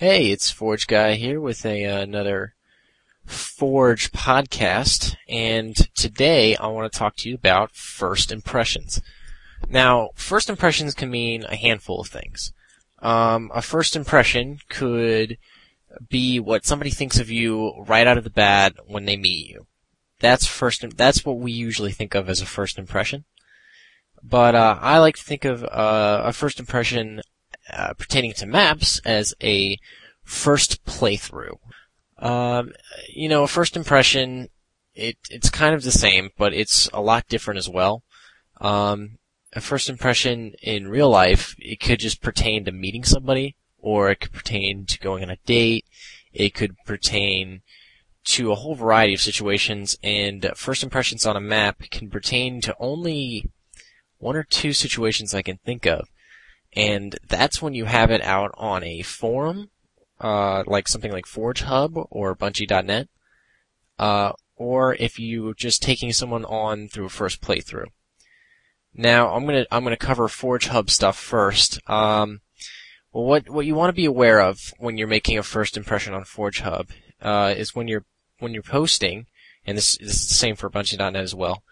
Hey, it's Forge Guy here with a, uh, another Forge podcast, and today I want to talk to you about first impressions. Now, first impressions can mean a handful of things. Um, a first impression could be what somebody thinks of you right out of the bat when they meet you. That's first. That's what we usually think of as a first impression. But uh, I like to think of uh, a first impression uh, pertaining to maps as a first playthrough. Um, you know, a first impression, it it's kind of the same, but it's a lot different as well. Um, a first impression in real life, it could just pertain to meeting somebody, or it could pertain to going on a date. It could pertain to a whole variety of situations, and first impressions on a map can pertain to only one or two situations I can think of. And that's when you have it out on a forum, uh, like something like Forge Hub or Bungie.net, uh, or if you're just taking someone on through a first playthrough. Now, I'm gonna, I'm gonna cover Forge Hub stuff first. Um, well, what, what you want to be aware of when you're making a first impression on Forge Hub, uh, is when you're, when you're posting, and this, this is the same for Bungie.net as well,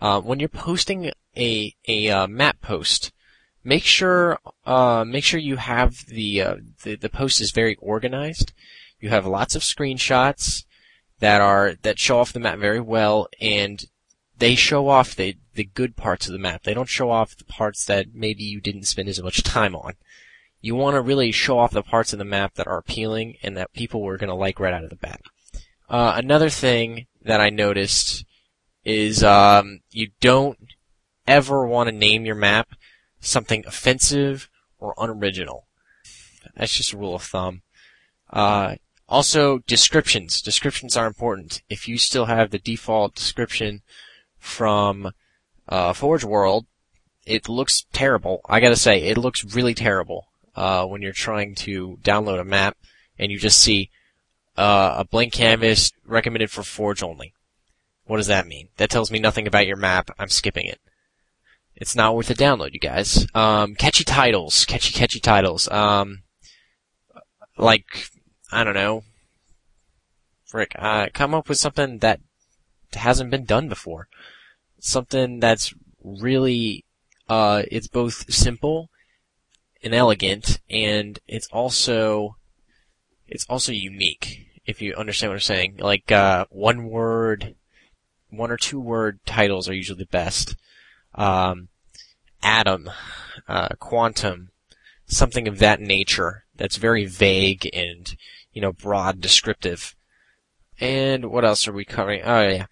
uh, when you're posting a a uh, map post, make sure uh, make sure you have the, uh, the the post is very organized. You have lots of screenshots that are that show off the map very well, and they show off the the good parts of the map. They don't show off the parts that maybe you didn't spend as much time on. You want to really show off the parts of the map that are appealing and that people were going to like right out of the bat. Uh, another thing that I noticed is um, you don't ever want to name your map something offensive or unoriginal. That's just a rule of thumb. Uh, also, descriptions. Descriptions are important. If you still have the default description from uh, Forge World, it looks terrible. I gotta say, it looks really terrible uh, when you're trying to download a map and you just see uh, a blank canvas recommended for Forge only. What does that mean? That tells me nothing about your map. I'm skipping it. It's not worth a download, you guys. Um, catchy titles, catchy, catchy titles. Um, like, I don't know. Frick, uh, come up with something that hasn't been done before. Something that's really, uh, it's both simple and elegant, and it's also, it's also unique, if you understand what I'm saying. Like, uh, one word, one or two word titles are usually the best. Um, atom, uh, quantum, something of that nature that's very vague and, you know, broad descriptive. And what else are we covering? Oh yeah.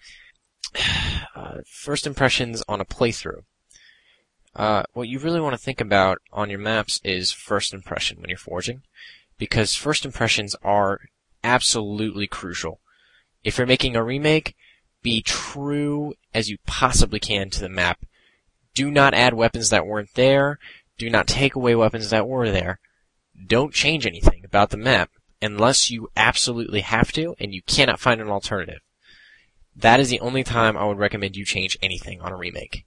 Uh, first impressions on a playthrough. Uh, what you really want to think about on your maps is first impression when you're forging, because first impressions are absolutely crucial. If you're making a remake, be true as you possibly can to the map. Do not add weapons that weren't there. Do not take away weapons that were there. Don't change anything about the map unless you absolutely have to and you cannot find an alternative. That is the only time I would recommend you change anything on a remake.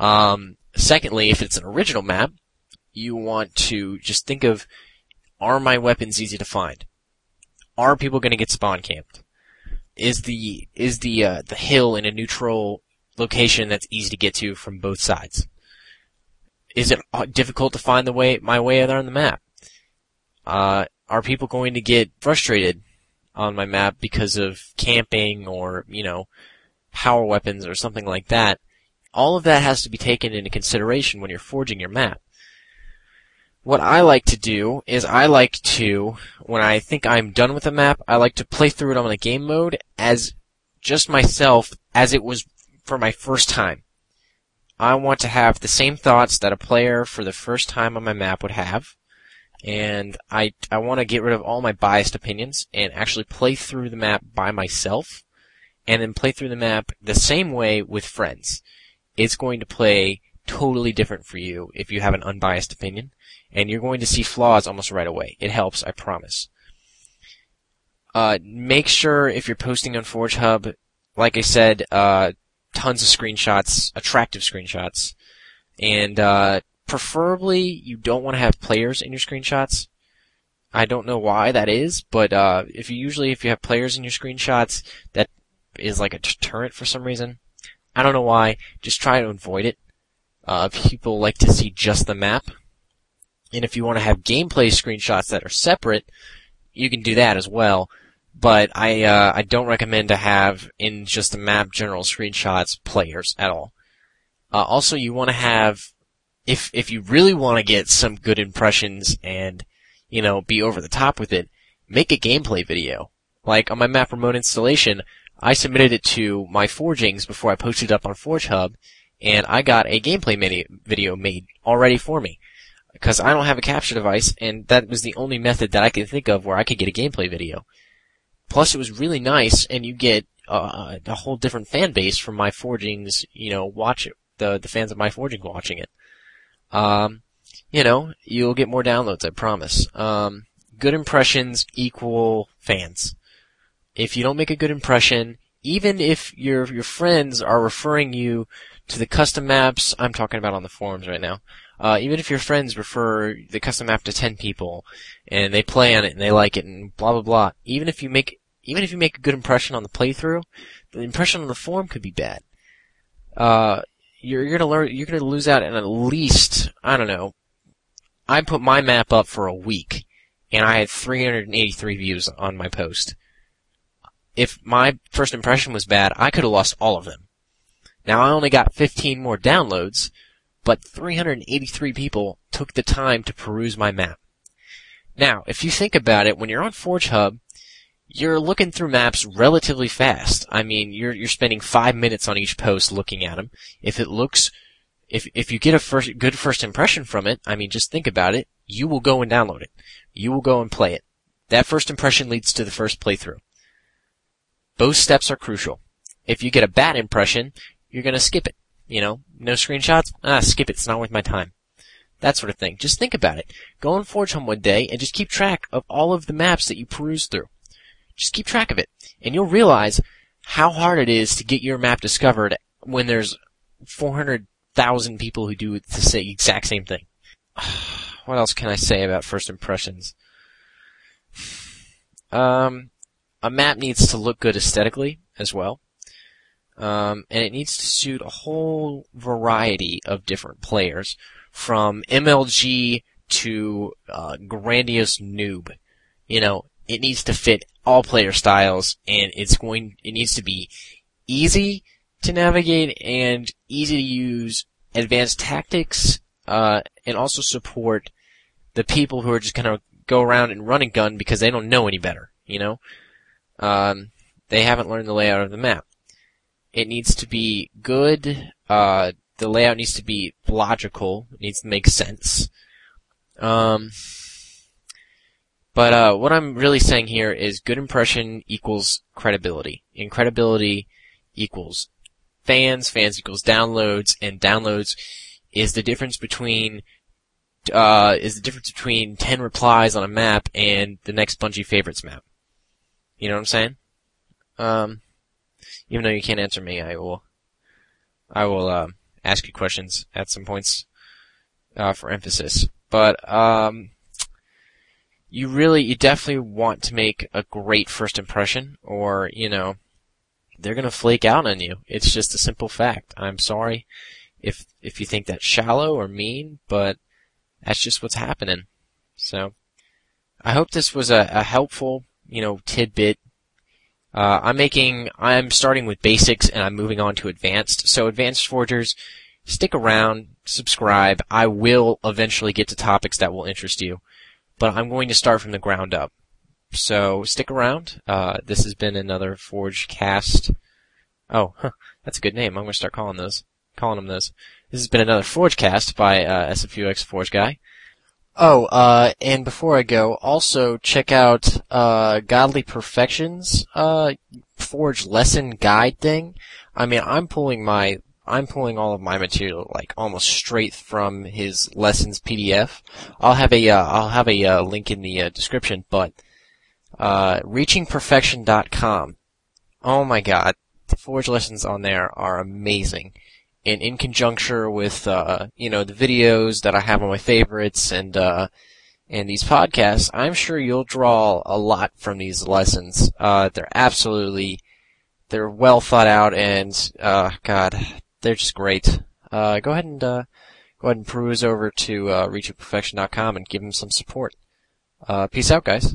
Um, secondly, if it's an original map, you want to just think of, are my weapons easy to find? Are people to get spawn camped? is the is the uh, the hill in a neutral location that's easy to get to from both sides. Is it difficult to find the way my way there on the map? Uh, are people going to get frustrated on my map because of camping or you know power weapons or something like that? All of that has to be taken into consideration when you're forging your map what I like to do is I like to, when I think I'm done with a map, I like to play through it on the game mode as just myself as it was for my first time. I want to have the same thoughts that a player for the first time on my map would have. And I, I want to get rid of all my biased opinions and actually play through the map by myself and then play through the map the same way with friends. It's going to play totally different for you if you have an unbiased opinion and you're going to see flaws almost right away. It helps, I promise. Uh, make sure if you're posting on Forge Hub, like I said, uh, tons of screenshots, attractive screenshots, and uh, preferably you don't want to have players in your screenshots. I don't know why that is, but uh, if you usually if you have players in your screenshots, that is like a deterrent for some reason. I don't know why. Just try to avoid it. Uh, people like to see just the map, and if you want to have gameplay screenshots that are separate, you can do that as well. But I uh, I don't recommend to have in just the map general screenshots players at all. Uh, also, you want to have if if you really want to get some good impressions and you know be over the top with it, make a gameplay video. Like on my map remote installation, I submitted it to my forgings before I posted it up on Forge Hub, and I got a gameplay mini- video made already for me because I don't have a capture device, and that was the only method that I could think of where I could get a gameplay video. Plus, it was really nice, and you get uh, a whole different fan base from my forgings. You know, watch it, the the fans of my forging watching it. Um, you know, you'll get more downloads, I promise. Um, good impressions equal fans. If you don't make a good impression, even if your your friends are referring you to the custom maps, I'm talking about on the forums right now. Uh, even if your friends refer the custom map to 10 people and they play on it and they like it and blah blah blah, even if you make even if you make a good impression on the playthrough, the impression on the forum could be bad. Uh, you're, you're gonna learn, you're gonna lose out on at least, I don't know, I put my map up for a week and I had 383 views on my post. If my first impression was bad, I could have lost all of them. Now I only got 15 more downloads, but 383 people took the time to peruse my map. Now, if you think about it, when you're on Forge Hub, you're looking through maps relatively fast. I mean, you're you're spending five minutes on each post looking at them. If it looks, if if you get a first good first impression from it, I mean, just think about it. You will go and download it. You will go and play it. That first impression leads to the first playthrough. Both steps are crucial. If you get a bad impression, you're gonna skip it. You know, no screenshots? Ah, skip it. It's not worth my time. That sort of thing. Just think about it. Go on Forge Hub one day and just keep track of all of the maps that you peruse through. Just keep track of it. And you'll realize how hard it is to get your map discovered when there's 400,000 people who do the exact same thing. what else can I say about first impressions? Um, a map needs to look good aesthetically as well. Um, and it needs to suit a whole variety of different players, from MLG to uh, grandiose noob. You know, it needs to fit all player styles, and it's going. It needs to be easy to navigate and easy to use advanced tactics, uh, and also support the people who are just gonna go around and run and gun because they don't know any better. You know, um, they haven't learned the layout of the map. It needs to be good. Uh, the layout needs to be logical. It needs to make sense. Um, but uh, what I'm really saying here is good impression equals credibility, and credibility equals fans. Fans equals downloads, and downloads is the difference between uh, is the difference between ten replies on a map and the next Bungie favorites map. You know what I'm saying? Um, even though you can't answer me, I will, I will, uh, ask you questions at some points, uh, for emphasis. But, um, you really, you definitely want to make a great first impression, or, you know, they're gonna flake out on you. It's just a simple fact. I'm sorry if, if you think that's shallow or mean, but that's just what's happening. So, I hope this was a, a helpful, you know, tidbit uh, I'm making, I'm starting with basics and I'm moving on to advanced. So advanced forgers, stick around, subscribe. I will eventually get to topics that will interest you, but I'm going to start from the ground up. So stick around. Uh, this has been another Forge cast. Oh, huh, that's a good name. I'm going to start calling those, calling them those. This has been another Forge cast by uh, SFUX Forge Guy. Oh, uh, and before I go, also check out, uh, Godly Perfections, uh, Forge lesson guide thing. I mean, I'm pulling my, I'm pulling all of my material, like, almost straight from his lessons PDF. I'll have a, uh, I'll have a, uh, link in the, uh, description, but, uh, reachingperfection.com. Oh my god, the Forge lessons on there are amazing and in conjunction with uh, you know the videos that I have on my favorites and uh, and these podcasts, I'm sure you'll draw a lot from these lessons. Uh, they're absolutely, they're well thought out and, uh, God, they're just great. Uh, go ahead and, uh, go ahead and peruse over to, uh, and give them some support. Uh, peace out, guys.